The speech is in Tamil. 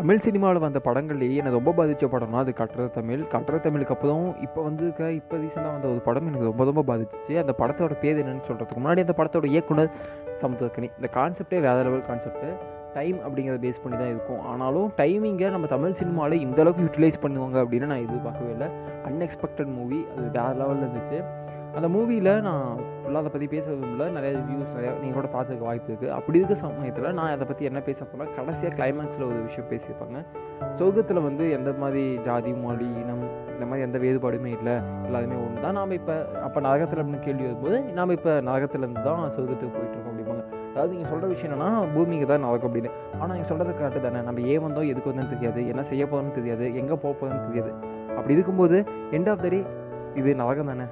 தமிழ் சினிமாவில் வந்த படங்கள்லேயே எனக்கு ரொம்ப பாதித்த படம்னா அது கட்டுற தமிழ். கட்டுற தமிழுக்கு அப்புறம் இப்போ வந்து இப்போ ரீசெண்டாக வந்த ஒரு படம் எனக்கு ரொம்ப ரொம்ப பாதிச்சிச்சு. அந்த படத்தோட பேர் என்னன்னு சொல்கிறதுக்கு முன்னாடி அந்த படத்தோட இயக்குனர் சமுத்திரக்கனி. இந்த கான்செப்டே வேறு லெவல் கான்செப்ட்டு டைம் அப்படிங்கிறத பேஸ் பண்ணி தான் இருக்கும். ஆனாலும் டைமிங்கை நம்ம தமிழ் சினிமாவில் இந்தளவுக்கு யூட்டிலைஸ் பண்ணுவாங்க அப்படின்னு நான் எதிர்பார்க்கவே இல்லை. அன்எக்ஸ்பெக்டட் மூவி அது வேறு லெவலில் இருந்துச்சு. அந்த மூவியில் நான் ஃபுல்லாக அதை பற்றி பேச விரும்பல நிறைய ரிவ்யூஸ் நிறையா நீங்கள் கூட பார்த்துக்க வாய்ப்பு இருக்குது அப்படி இருக்க சமயத்தில் நான் அதை பற்றி என்ன பேச போனால் கடைசியாக கிளைமேக்ஸில் ஒரு விஷயம் பேசியிருப்பாங்க. சொர்க்கத்தில் வந்து எந்த மாதிரி ஜாதி மொழி இனம் இந்த மாதிரி எந்த வேறுபாடுமே இல்லை. எல்லாருமே ஒன்று தான் நாம் இப்போ அப்போ நரகத்தில் அப்படின்னு கேள்வி வரும்போது நாம் இப்போ நரகத்துலேருந்து தான் சொர்க்கத்துக்கு போயிட்டுருக்கோம் அப்படிம்பாங்க. அதாவது நீங்கள் சொல்கிற விஷயம் என்னன்னா பூமிக்கு தான் நடக்கும் அப்படின்னு. ஆனால் நீங்கள் சொல்கிறது கரெக்டு தானே. நம்ம ஏன் வந்தோம்? எதுக்கு வந்தோம்னு தெரியாது. என்ன செய்ய போகிறோம்னு தெரியாது. எங்கே போக போகிறோம்னு தெரியாது. அப்படி இருக்கும்போது எண்ட் ஆஃப் த டே இது நரகம் தானே?